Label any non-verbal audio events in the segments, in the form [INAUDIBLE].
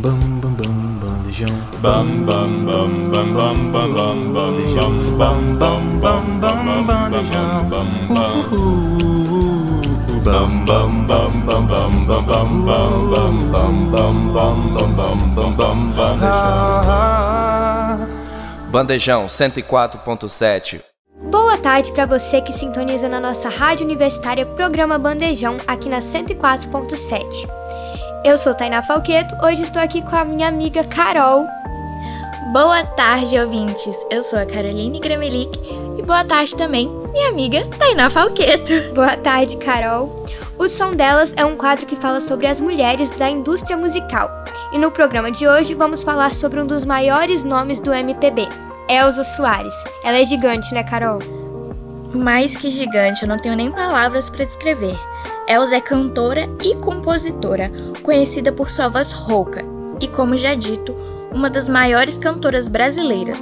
Bam bam bam bam bandejão. Bam bam bam bam bam bam bam bandejão. Bam bam bam bam bandejão. Bam bam bam bam bam bam bam bam bam bam bam bam bam bam bam bam bam bandejão. Bandejão 104.7 Boa tarde para você que sintoniza na nossa rádio universitária Programa Bandejão aqui na 104.7. Eu sou Tainá Falqueto, hoje estou aqui com a minha amiga Carol. Boa tarde, ouvintes. Eu sou a Caroline Gramelic e boa tarde também, minha amiga Tainá Falqueto. [LAUGHS] Boa tarde, Carol. O Som Delas é um quadro que fala sobre as mulheres da indústria musical. E no programa de hoje vamos falar sobre um dos maiores nomes do MPB, Elza Soares. Ela é gigante, né, Carol? Mais que gigante, eu não tenho nem palavras para descrever. Elza é cantora e compositora, conhecida por sua voz rouca e, como já dito, uma das maiores cantoras brasileiras.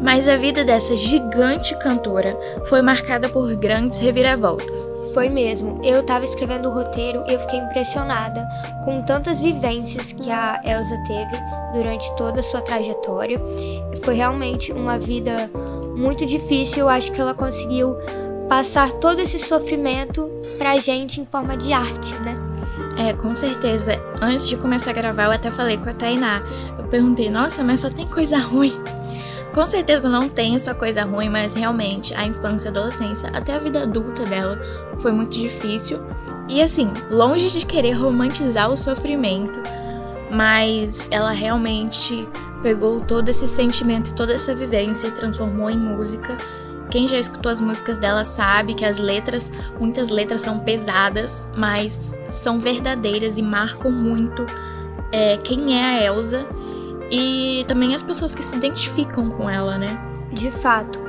Mas a vida dessa gigante cantora foi marcada por grandes reviravoltas. Foi mesmo. Eu estava escrevendo o roteiro e eu fiquei impressionada com tantas vivências que a Elsa teve durante toda a sua trajetória. Foi realmente uma vida muito difícil. Eu acho que ela conseguiu passar todo esse sofrimento pra gente em forma de arte, né? É, com certeza. Antes de começar a gravar, eu até falei com a Tainá. Eu perguntei, nossa, mas só tem coisa ruim. Com certeza não tem essa coisa ruim, mas realmente a infância a adolescência, até a vida adulta dela, foi muito difícil. E assim, longe de querer romantizar o sofrimento, mas ela realmente pegou todo esse sentimento, toda essa vivência e transformou em música quem já escutou as músicas dela sabe que as letras, muitas letras são pesadas, mas são verdadeiras e marcam muito é, quem é a Elsa e também as pessoas que se identificam com ela, né? De fato.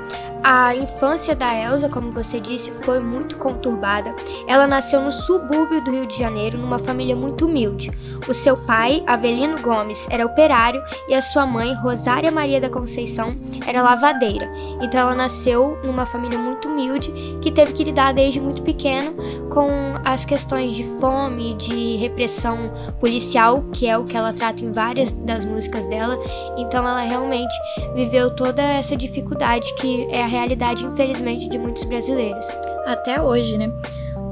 A infância da Elsa, como você disse, foi muito conturbada. Ela nasceu no subúrbio do Rio de Janeiro, numa família muito humilde. O seu pai, Avelino Gomes, era operário e a sua mãe, Rosária Maria da Conceição, era lavadeira. Então ela nasceu numa família muito humilde que teve que lidar desde muito pequeno com as questões de fome, de repressão policial, que é o que ela trata em várias das músicas dela. Então ela realmente viveu toda essa dificuldade que é a realidade, infelizmente, de muitos brasileiros. Até hoje, né?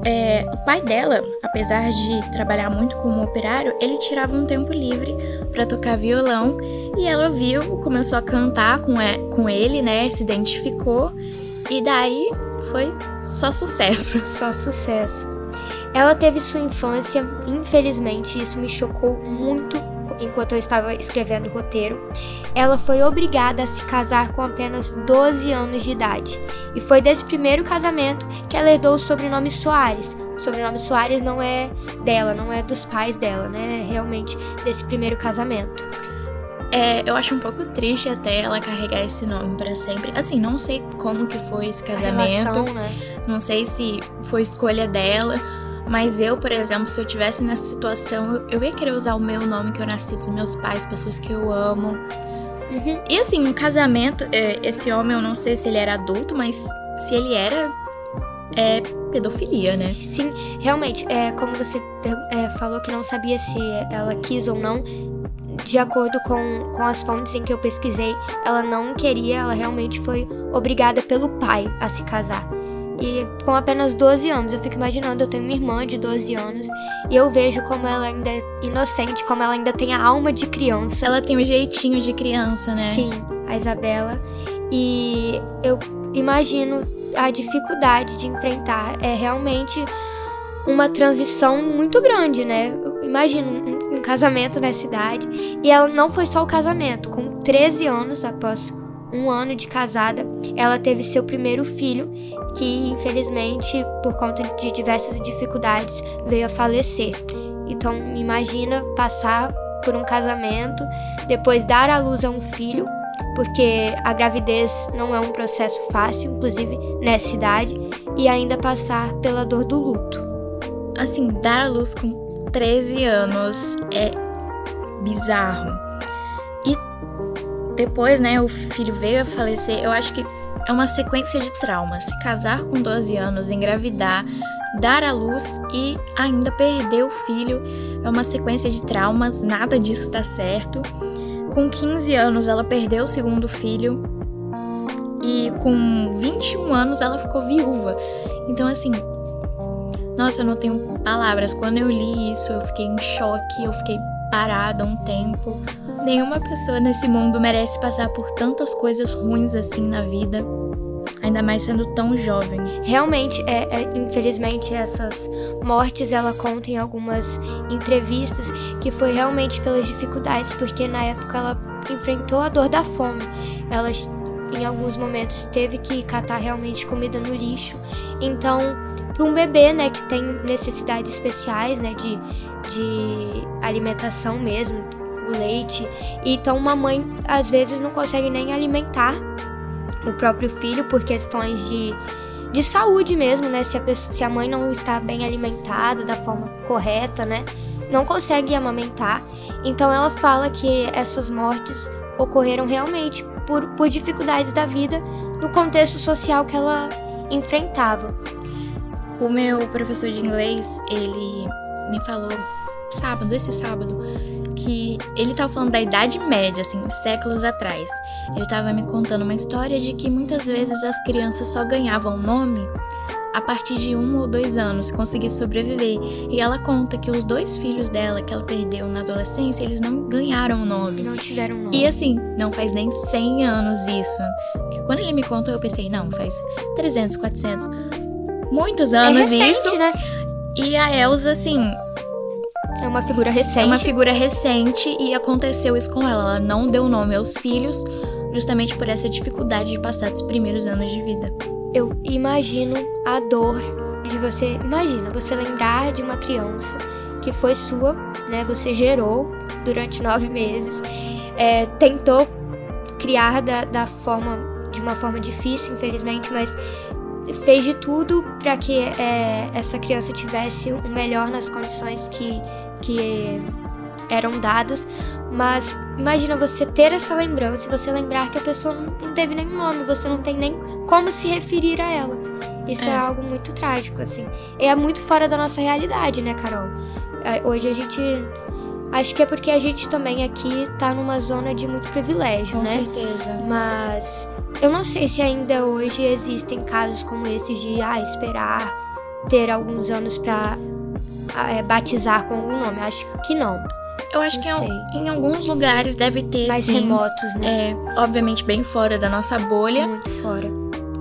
É, o pai dela, apesar de trabalhar muito como operário, ele tirava um tempo livre para tocar violão e ela viu, começou a cantar com, com ele, né? Se identificou e daí foi só sucesso. [LAUGHS] Só sucesso. Ela teve sua infância, infelizmente, isso me chocou muito enquanto eu estava escrevendo o roteiro, ela foi obrigada a se casar com apenas 12 anos de idade. E foi desse primeiro casamento que ela herdou o sobrenome Soares. O sobrenome Soares não é dela, não é dos pais dela, né? É realmente desse primeiro casamento. É, eu acho um pouco triste até ela carregar esse nome para sempre. Assim, não sei como que foi esse casamento. Relação, né? Não sei se foi escolha dela mas eu, por exemplo, se eu tivesse nessa situação, eu, ia querer usar o meu nome que eu nasci dos meus pais, pessoas que eu amo. Uhum. E assim, um casamento, é, esse homem, eu não sei se ele era adulto, mas se ele era, é pedofilia, né? Sim, realmente, é, como você é, falou que não sabia se ela quis ou não, de acordo com, com as fontes em que eu pesquisei, ela não queria, ela realmente foi obrigada pelo pai a se casar. E com apenas 12 anos, eu fico imaginando, eu tenho uma irmã de 12 anos e eu vejo como ela ainda é inocente, como ela ainda tem a alma de criança. Ela tem um jeitinho de criança, né? Sim, a Isabela. E eu imagino a dificuldade de enfrentar. É realmente uma transição muito grande, né? Imagina um, um casamento nessa idade. E ela não foi só o casamento, com 13 anos após um ano de casada, ela teve seu primeiro filho, que infelizmente, por conta de diversas dificuldades, veio a falecer. Então, imagina passar por um casamento, depois dar à luz a um filho, porque a gravidez não é um processo fácil, inclusive nessa idade, e ainda passar pela dor do luto. Assim, dar à luz com 13 anos é bizarro depois, né, o filho veio a falecer, eu acho que é uma sequência de traumas. Se casar com 12 anos, engravidar, dar à luz e ainda perder o filho é uma sequência de traumas, nada disso tá certo. Com 15 anos, ela perdeu o segundo filho e com 21 anos ela ficou viúva. Então, assim, nossa, eu não tenho palavras. Quando eu li isso, eu fiquei em choque, eu fiquei parada um tempo. Nenhuma pessoa nesse mundo merece passar por tantas coisas ruins assim na vida, ainda mais sendo tão jovem. Realmente, é, é, infelizmente, essas mortes ela conta em algumas entrevistas que foi realmente pelas dificuldades, porque na época ela enfrentou a dor da fome. Ela, em alguns momentos, teve que catar realmente comida no lixo. Então, para um bebê, né, que tem necessidades especiais, né, de, de alimentação mesmo, o leite. Então, uma mãe às vezes não consegue nem alimentar o próprio filho por questões de, de saúde mesmo, né? Se a, pessoa, se a mãe não está bem alimentada da forma correta, né? Não consegue amamentar. Então, ela fala que essas mortes ocorreram realmente por, por dificuldades da vida no contexto social que ela enfrentava. O meu professor de inglês, ele me falou sábado, esse sábado, que ele tava falando da Idade Média, assim, séculos atrás. Ele tava me contando uma história de que muitas vezes as crianças só ganhavam nome a partir de um ou dois anos, conseguir sobreviver. E ela conta que os dois filhos dela, que ela perdeu na adolescência, eles não ganharam o nome. Não tiveram nome. E assim, não faz nem 100 anos isso. Que quando ele me contou, eu pensei, não, faz 300, 400, muitos anos é recente, isso. né? E a Elsa, assim, É uma figura recente. é uma figura recente e aconteceu isso com ela. Ela não deu nome aos filhos, justamente por essa dificuldade de passar dos primeiros anos de vida. Eu imagino a dor de você. Imagina, você lembrar de uma criança que foi sua, né? Você gerou durante nove meses, é, tentou criar da, da forma, de uma forma difícil, infelizmente, mas fez de tudo para que é, essa criança tivesse o melhor nas condições que, que eram dadas. Mas imagina você ter essa lembrança e você lembrar que a pessoa não, teve nenhum nome, você não tem nem como se referir a ela. Isso é. É. algo muito trágico, assim. E é muito fora da nossa realidade, né, Carol? É, Hoje a gente. Acho que é porque a gente também aqui tá numa zona de muito privilégio, Com né? certeza. Mas eu não sei se ainda hoje existem casos como esses de ah, esperar ter alguns anos pra ah, é, batizar com algum nome. Acho que não. Eu acho Não que em, sei. em alguns lugares deve ter Mais sim. remotos, né? É, obviamente bem fora da nossa bolha, Muito fora.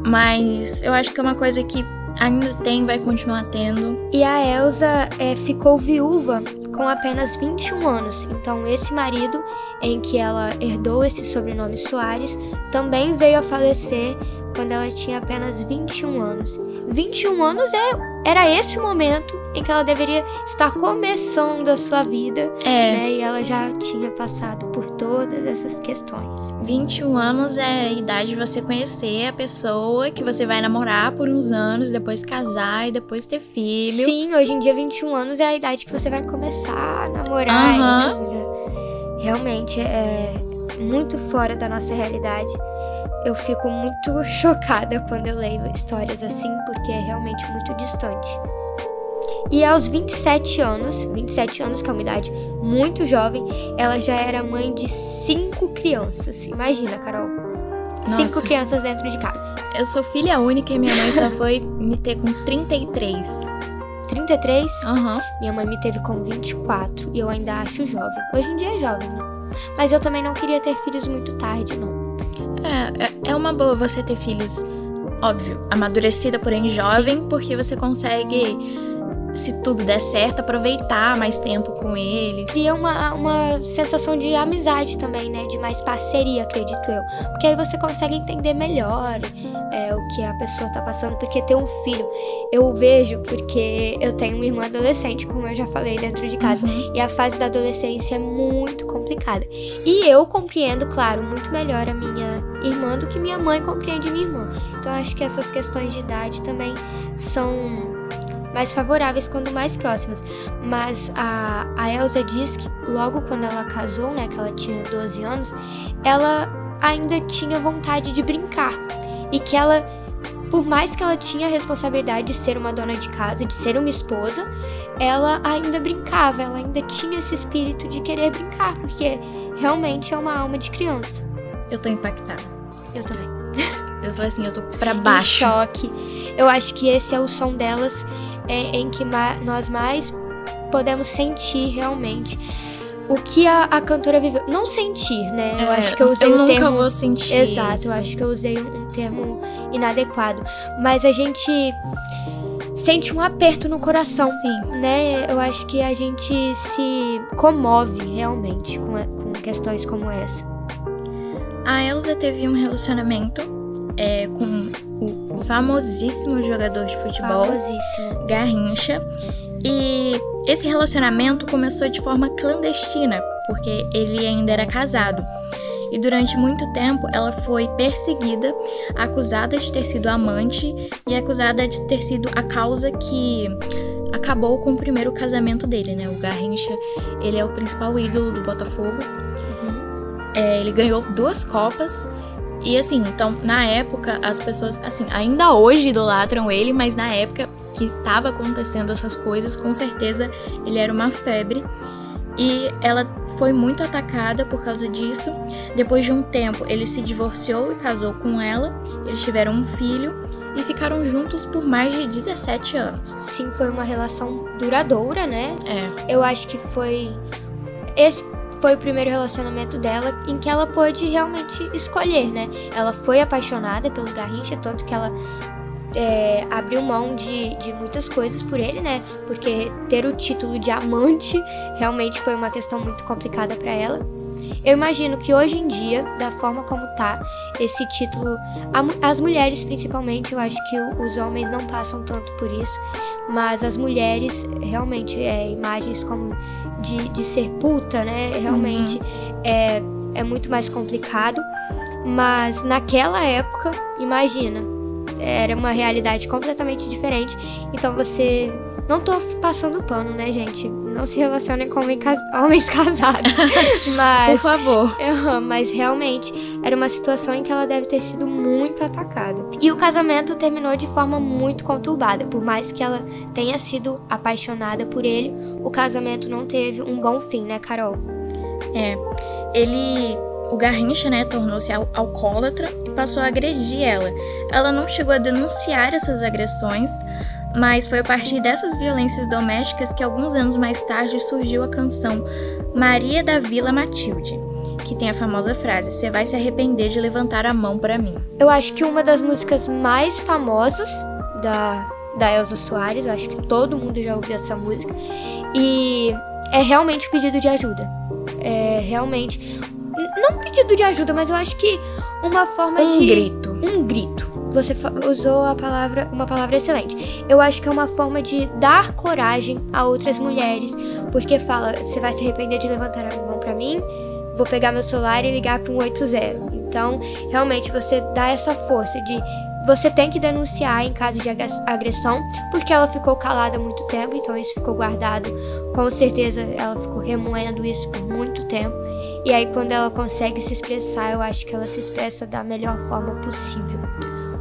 mas eu acho que é uma coisa que ainda tem, vai continuar tendo. E a Elsa é, ficou viúva com apenas 21 anos. Então, esse marido, em que ela herdou esse sobrenome Soares, também veio a falecer quando ela tinha apenas 21 anos. 21 anos é, era esse o momento em que ela deveria estar começando a sua vida, É, né? E ela já tinha passado por todas essas questões. 21 anos é a idade de você conhecer a pessoa que você vai namorar por uns anos, depois casar e depois ter filho. Sim, hoje em dia 21 anos é a idade que você vai começar a namorar Aham. ainda. Realmente é muito fora da nossa realidade. Eu fico muito [LAUGHS] chocada quando eu leio histórias assim, porque é realmente muito distante. E aos 27 anos, 27 anos, que é uma idade muito jovem, ela já era mãe de cinco crianças. Imagina, Carol. Nossa. Cinco crianças dentro de casa. Eu sou filha única e minha mãe só [LAUGHS] foi me ter com 33. 33? Aham. Minha mãe me teve com 24 e eu ainda acho jovem. Hoje em dia é jovem, né? Mas eu também não queria ter filhos muito tarde, não. É, é- é uma boa você ter filhos, óbvio, amadurecida, porém jovem, porque você consegue, se tudo der certo, aproveitar mais tempo com eles. Cria uma, uma sensação de amizade também, né? De mais parceria, acredito eu. Porque aí você consegue entender melhor é, o que a pessoa tá passando. Porque ter um filho, eu vejo porque eu tenho uma irmã adolescente, como eu já falei, dentro de casa. Uhum. E a fase da adolescência é muito complicada. E eu compreendo, claro, muito melhor a minha irmã do que minha mãe compreende minha irmã. Então acho que essas questões de idade também são mais favoráveis quando mais próximas. Mas a, a Elsa diz que logo quando ela casou, né, que ela tinha 12 anos, ela ainda tinha vontade de brincar. e que ela por mais que ela tinha a responsabilidade de ser uma dona de casa, de ser uma esposa, ela ainda brincava, ela ainda tinha esse espírito de querer brincar, porque realmente é uma alma de criança. Eu tô impactada. Eu também. [LAUGHS] Eu tô assim, eu tô pra baixo. Em choque. Eu acho que esse é o som delas é, em que ma nós mais podemos sentir realmente o que a, a cantora viveu. Não sentir, né? Eu É, acho que eu usei eu o nunca termo. vou sentir Exato, isso. eu acho que eu usei um, um termo inadequado. Mas a gente sente um aperto no coração. Sim. Né? Eu acho que a gente se comove realmente com, a- com questões como essa. A Elsa teve um relacionamento é, com o famosíssimo jogador de futebol. Garrincha. E esse relacionamento começou de forma clandestina, porque ele ainda era casado. E durante muito tempo ela foi perseguida, acusada de ter sido amante e acusada de ter sido a causa que acabou com o primeiro casamento dele, né? O Garrincha, ele é o principal ídolo do Botafogo. É, ele ganhou duas copas. E assim, então, na época, as pessoas, assim, ainda hoje idolatram ele, mas na época que tava acontecendo essas coisas, com certeza ele era uma febre. E ela foi muito atacada por causa disso. Depois de um tempo, ele se divorciou e casou com ela. Eles tiveram um filho e ficaram juntos por mais de 17 anos. Sim, foi uma relação duradoura, né? É, Eu acho que foi. Esse foi o primeiro relacionamento dela em que ela pôde realmente escolher, né? Ela foi apaixonada pelo Garrincha, tanto que ela é, abriu mão de, de muitas coisas por ele, né? Porque ter o título de amante realmente foi uma questão muito complicada pra ela. Eu imagino que hoje em dia, da forma como tá, esse título, as mulheres principalmente, eu acho que os homens não passam tanto por isso, mas as mulheres realmente é imagens como de, de ser puta, né? Realmente é, é muito mais complicado. Mas naquela época, imagina, era uma realidade completamente diferente. Então você. Não tô passando pano, né, gente? Não se relacionem com [LAUGHS] homens casados. [LAUGHS] por mas. favor. [LAUGHS] Aham, mas realmente era uma situação em que ela deve ter sido muito atacada. E o casamento terminou de forma muito conturbada. Por mais que ela tenha sido apaixonada por ele, o casamento não teve um bom fim, né, Carol? É, ele, o Garrincha, né, tornou-se al- alcoólatra e passou a agredir ela. Ela não chegou a denunciar essas agressões, mas foi a partir dessas violências domésticas que alguns anos mais tarde surgiu a canção Maria da Vila Matilde, que tem a famosa frase: "Você vai se arrepender de levantar a mão pra mim". Eu acho que uma das músicas mais famosas da, da Elza Soares, eu acho que todo mundo já ouviu essa música, e é realmente pedido de ajuda. É realmente. Não pedido de ajuda, mas eu acho que uma forma Um de. grito. Um grito. Você usou a palavra, uma palavra excelente. Eu acho que é uma forma de dar coragem a outras mulheres, porque fala, você vai se arrepender de levantar a mão pra mim, vou pegar meu celular e ligar para um 80. Então, realmente você dá essa força de você tem que denunciar em caso de agres- agressão, porque ela ficou calada há muito tempo, então isso ficou guardado. Com certeza ela ficou remoendo isso por muito tempo. E aí quando ela consegue se expressar, eu acho que ela se expressa da melhor forma possível.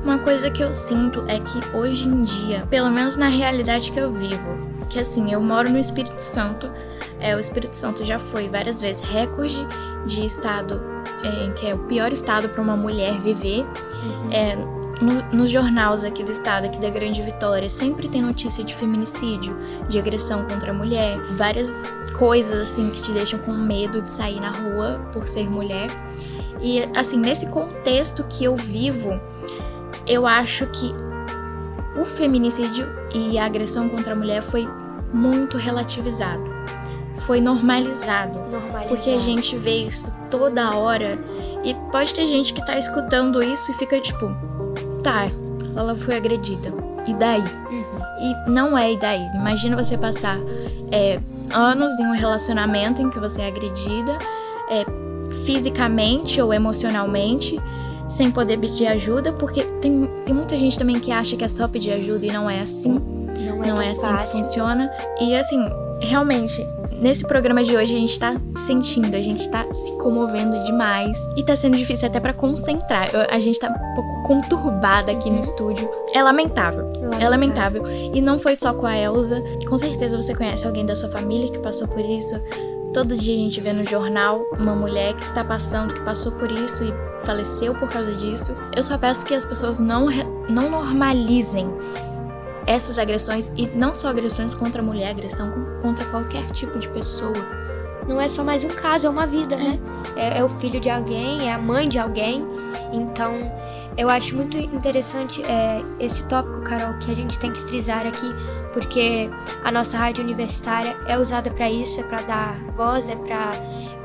Uma coisa que eu sinto é que hoje em dia, pelo menos na realidade que eu vivo, que assim, eu moro no Espírito Santo, é, o Espírito Santo já foi várias vezes recorde de estado, é, que é o pior estado para uma mulher viver. É, no- nos jornais aqui do estado, aqui da Grande Vitória, sempre tem notícia de feminicídio, de agressão contra a mulher, várias coisas assim que te deixam com medo de sair na rua por ser mulher. E assim, nesse contexto que eu vivo, eu acho que o feminicídio e a agressão contra a mulher foi muito relativizado. Foi normalizado. Normalizar. Porque a gente vê isso toda hora e pode ter gente que tá escutando isso e fica tipo, tá, ela foi agredida. E daí? Uhum. E não é e daí. Imagina você passar é, anos em um relacionamento em que você é agredida é, fisicamente ou emocionalmente, sem poder pedir ajuda, porque tem, tem muita gente também que acha que é só pedir ajuda e não é assim Não é, não é assim fácil. que funciona. E assim, realmente, nesse programa de hoje a gente tá sentindo, a gente tá se comovendo demais e tá sendo difícil até para concentrar. a gente tá um pouco conturbada aqui no estúdio. É lamentável. lamentável. É lamentável. E não foi só com a Elsa. Com certeza você conhece alguém da sua família que passou por isso. Todo dia a gente vê no jornal uma mulher que está passando, que passou por isso e faleceu por causa disso. Eu só peço que as pessoas não, não normalizem essas agressões e não só agressões contra a mulher, agressão contra qualquer tipo de pessoa. Não é só mais um caso, é uma vida, né? É, é o filho de alguém, é a mãe de alguém. Então, eu acho muito interessante é, esse tópico, Carol, que a gente tem que frisar aqui, porque a nossa rádio universitária é usada para isso, é para dar voz, é para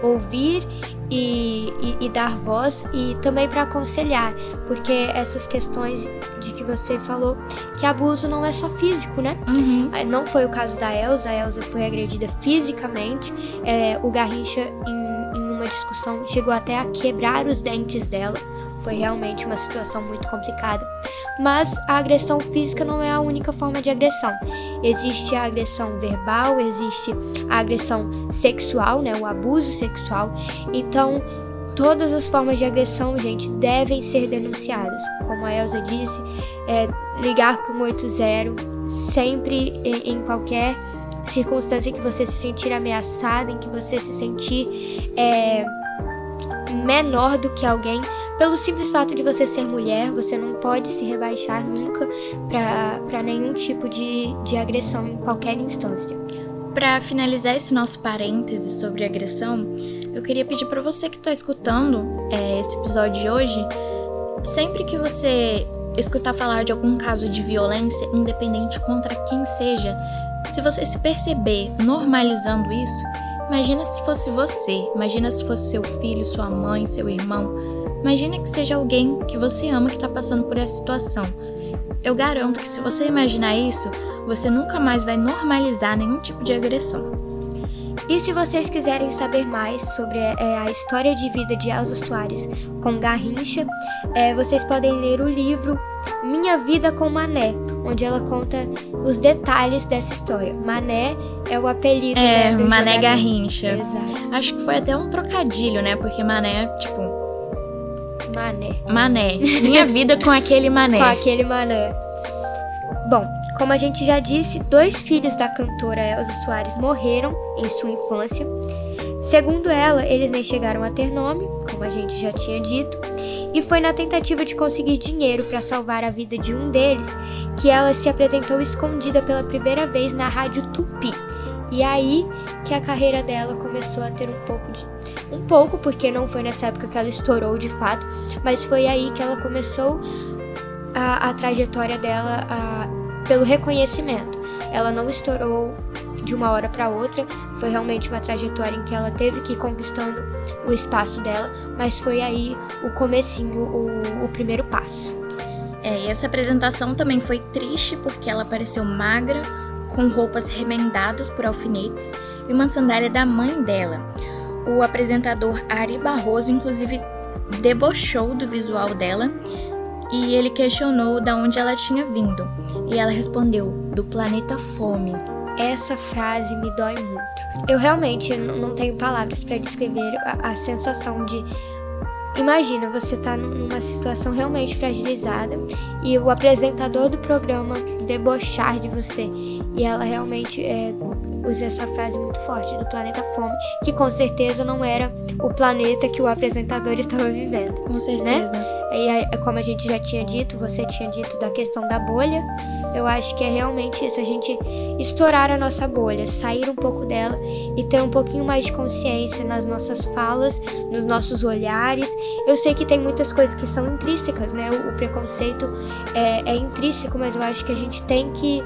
ouvir e, e, e, dar voz e também para aconselhar, porque essas questões de que você falou, que abuso não é só físico, né? Uhum. É, não foi o caso da Elsa, a Elsa foi agredida fisicamente, é, o Garrincha em, em uma discussão chegou até a quebrar os dentes dela. Foi realmente uma situação muito complicada. Mas a agressão física não é a única forma de agressão. Existe a agressão verbal, existe a agressão sexual, né, o abuso sexual. Então, todas as formas de agressão, gente, devem ser denunciadas. Como a Elsa disse, é, ligar para o 180 sempre em, em qualquer circunstância que você se sentir ameaçada, em que você se sentir é, menor do que alguém, pelo simples fato de você ser mulher, você não pode se rebaixar nunca para nenhum tipo de, de agressão em qualquer instância. Para finalizar esse nosso parêntese sobre agressão, eu queria pedir para você que está escutando é, esse episódio de hoje, sempre que você escutar falar de algum caso de violência, independente contra quem seja, se você se perceber normalizando isso, Imagina se fosse você, imagina se fosse seu filho, sua mãe, seu irmão. Imagina que seja alguém que você ama que está passando por essa situação. Eu garanto que se você imaginar isso, você nunca mais vai normalizar nenhum tipo de agressão. E se vocês quiserem saber mais sobre é, a história de vida de Elza Soares com Garrincha, é, vocês podem ler o livro Minha Vida com Mané, onde ela conta os detalhes dessa história. Mané é o apelido é, né, do Mané jogador. Garrincha. Exato. Acho que foi até um trocadilho, né? Porque Mané, tipo. Mané. Mané. [LAUGHS] Minha vida com aquele mané. Com aquele mané. Bom, como a gente já disse, dois filhos da cantora Elza Soares morreram em sua infância. Segundo ela, eles nem chegaram a ter nome, como a gente já tinha dito, e foi na tentativa de conseguir dinheiro para salvar a vida de um deles que ela se apresentou escondida pela primeira vez na Rádio Tupi. E aí que a carreira dela começou a ter um pouco de. Um pouco, porque não foi nessa época que ela estourou de fato, mas foi aí que ela começou a, a trajetória dela a, pelo reconhecimento. Ela não estourou de uma hora para outra, foi realmente uma trajetória em que ela teve que ir conquistando o espaço dela, mas foi aí o comecinho, o, o primeiro passo. É, e essa apresentação também foi triste porque ela apareceu magra, com roupas remendadas por alfinetes e uma sandália da mãe dela. O apresentador Ari Barroso, inclusive, debochou do visual dela e ele questionou de onde ela tinha vindo. E ela respondeu: do planeta Fome. Essa frase me dói muito. Eu realmente não tenho palavras para descrever a, a sensação de Imagina, você tá numa situação realmente fragilizada e o apresentador do programa debochar de você e ela realmente é, usa essa frase muito forte do planeta fome, que com certeza não era o planeta que o apresentador estava vivendo. Com certeza. Né? E como a gente já tinha dito, você tinha dito da questão da bolha, eu acho que é realmente isso, a gente estourar a nossa bolha, sair um pouco dela e ter um pouquinho mais de consciência nas nossas falas, nos nossos olhares. Eu sei que tem muitas coisas que são intrínsecas, né? O, o preconceito é, é intrínseco, mas eu acho que a gente tem que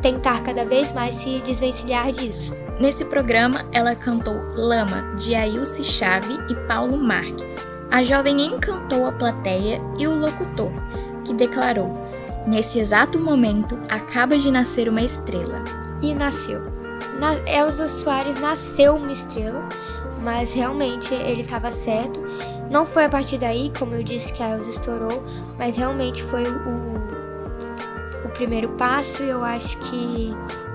tentar cada vez mais se desvencilhar disso. Nesse programa, ela cantou Lama, de Ailce Chave e Paulo Marques. A jovem encantou a plateia e o locutor, que declarou: Nesse exato momento, acaba de nascer uma estrela. E nasceu. Na Elza Soares nasceu uma estrela, mas realmente ele estava certo. Não foi a partir daí, como eu disse, que a Elza estourou, mas realmente foi o, o primeiro passo e eu acho que,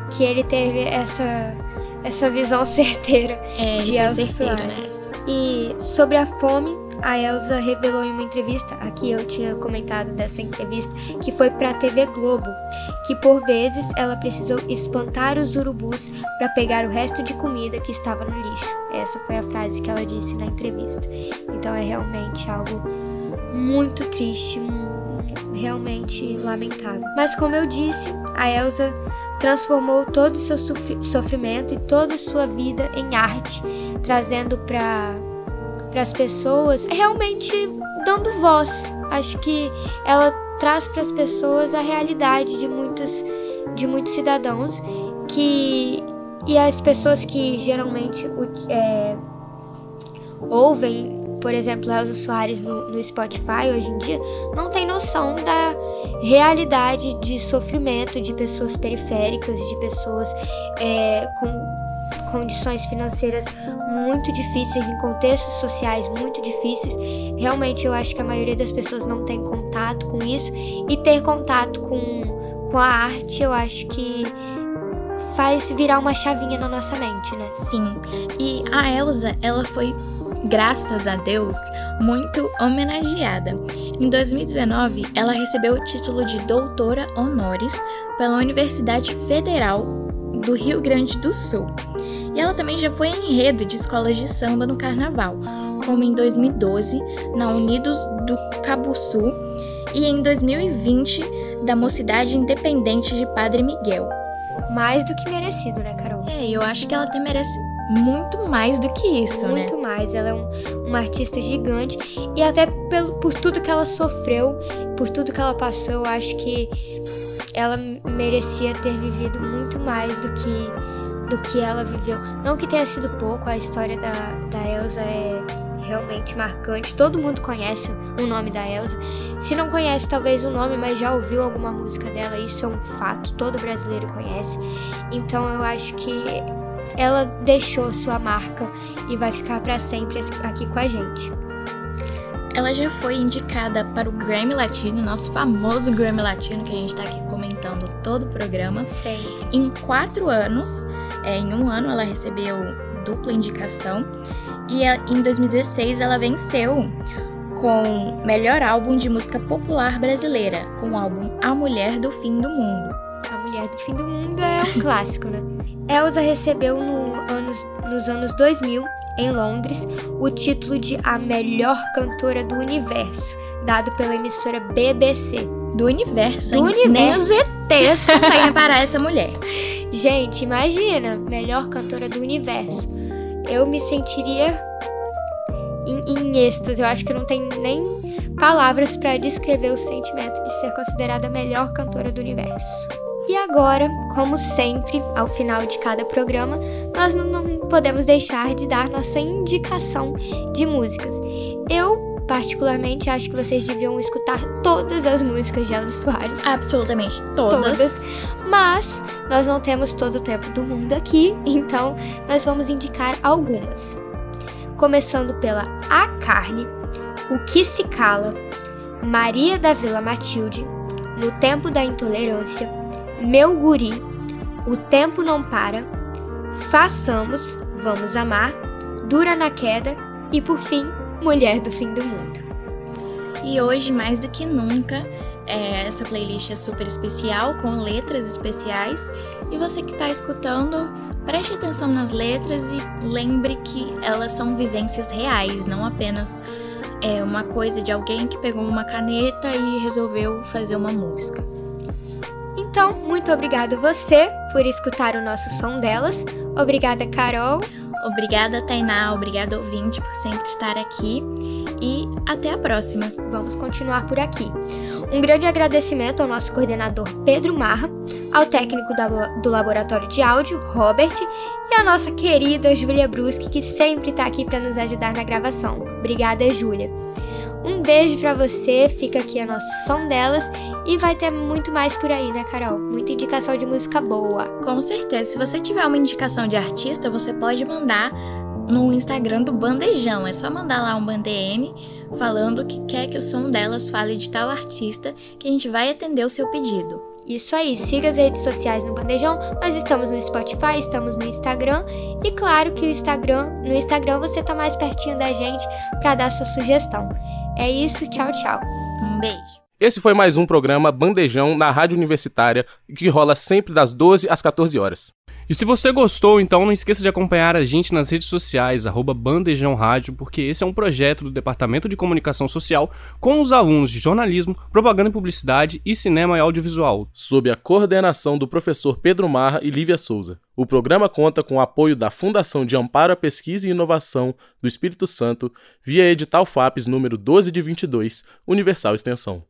que ele teve essa, essa visão [LAUGHS] certeira É, de Elza certeiro Soares. E sobre a fome, a Elsa revelou em uma entrevista, aqui eu tinha comentado dessa entrevista, que foi para a TV Globo, que por vezes ela precisou espantar os urubus para pegar o resto de comida que estava no lixo. Essa foi a frase que ela disse na entrevista. Então é realmente algo muito triste, realmente lamentável. Mas como eu disse, a Elsa transformou todo o seu sofri- sofrimento e toda a sua vida em arte, trazendo para para as pessoas, realmente dando voz. Acho que ela traz para as pessoas a realidade de muitos de muitos cidadãos que e as pessoas que geralmente é, ouvem, por exemplo, Elza Soares no, no Spotify hoje em dia, não tem noção da realidade de sofrimento de pessoas periféricas, de pessoas é, com condições financeiras muito difíceis, em contextos sociais muito difíceis. Realmente eu acho que a maioria das pessoas não tem contato com isso e ter contato com, com a arte, eu acho que faz virar uma chavinha na nossa mente, né? Sim. E a Elsa, ela foi, graças a Deus, muito homenageada. Em 2019, ela recebeu o título de doutora honoris pela Universidade Federal do Rio Grande do Sul. E ela também já foi enredo de escolas de samba no carnaval, como em 2012 na Unidos do Cabuçu e em 2020 da Mocidade Independente de Padre Miguel. Mais do que merecido, né, Carol? É, eu acho que ela até merece muito mais do que isso, né? Muito mais. Ela é um, uma artista gigante. E até pelo, por tudo que ela sofreu, por tudo que ela passou, eu acho que ela merecia ter vivido muito mais do que, do que ela viveu. Não que tenha sido pouco, a história da, da Elsa é realmente marcante. Todo mundo conhece o nome da Elsa. Se não conhece, talvez o nome, mas já ouviu alguma música dela, isso é um fato. Todo brasileiro conhece. Então eu acho que ela deixou sua marca e vai ficar para sempre aqui com a gente. Ela já foi indicada para o Grammy Latino, nosso famoso Grammy Latino, que a gente tá aqui comentando todo o programa. Sempre. Em quatro anos, é, em um ano ela recebeu dupla indicação. E a- em 2016 ela venceu com melhor álbum de música popular brasileira, com o álbum A Mulher do Fim do Mundo. A Mulher do Fim do Mundo é um clássico, né? Elsa recebeu no anos, nos anos 2000, em Londres, o título de a melhor cantora do universo, dado pela emissora BBC. Do universo, Do hein? Nem universo. os ETs conseguem parar essa mulher. Gente, imagina, melhor cantora do universo. Eu me sentiria em, em êxtase. Eu acho que não tem nem palavras para descrever o sentimento de ser considerada a melhor cantora do universo. E agora, como sempre, ao final de cada programa, nós não, não podemos deixar de dar nossa indicação de músicas. Eu, particularmente, acho que vocês deviam escutar todas as músicas de Elza Soares Absolutamente todas. mas nós não temos todo o tempo do mundo aqui, [LAUGHS] então nós vamos indicar algumas. Começando pela A Carne, O Que Se Cala, Maria da Vila Matilde, No Tempo da Intolerância, Meu Guri, O Tempo Não Para, Façamos, Vamos Amar, Dura na Queda e, por fim, Mulher do Fim do Mundo. E hoje, mais do que nunca, é, essa playlist é super especial, com letras especiais. E você que está escutando, preste atenção nas letras e lembre que elas são vivências reais, não apenas é, uma coisa de alguém que pegou uma caneta e resolveu fazer uma música. Então, muito obrigado você por escutar o nosso som delas. Obrigada, Carol. Obrigada, Tainá, obrigada, ouvinte, por sempre estar aqui. E até a próxima. Vamos continuar por aqui. Um grande agradecimento ao nosso coordenador Pedro Marra, ao técnico do laboratório de áudio, Robert, e à nossa querida Júlia Bruschi, que sempre está aqui para nos ajudar na gravação. Obrigada, Júlia. Um beijo para você, fica aqui o nosso som delas e vai ter muito mais por aí, né, Carol? Muita indicação de música boa. Com certeza, se você tiver uma indicação de artista, você pode mandar no Instagram do Bandejão. É só mandar lá um bandm falando que quer que o som delas fale de tal artista que a gente vai atender o seu pedido. Isso aí, siga as redes sociais no Bandejão. Nós estamos no Spotify, estamos no Instagram e claro que o Instagram, no Instagram você tá mais pertinho da gente para dar sua sugestão. É isso, tchau, tchau. Um beijo. Esse foi mais um programa Bandejão na Rádio Universitária, que rola sempre das 12 às 14 horas. E se você gostou, então não esqueça de acompanhar a gente nas redes sociais, arroba Bandejão Rádio, porque esse é um projeto do Departamento de Comunicação Social com os alunos de jornalismo, propaganda e publicidade e cinema e audiovisual. Sob a coordenação do professor Pedro Marra e Lívia Souza. O programa conta com o apoio da Fundação de Amparo à Pesquisa e Inovação do Espírito Santo via edital FAPES número 12 de 22, Universal Extensão.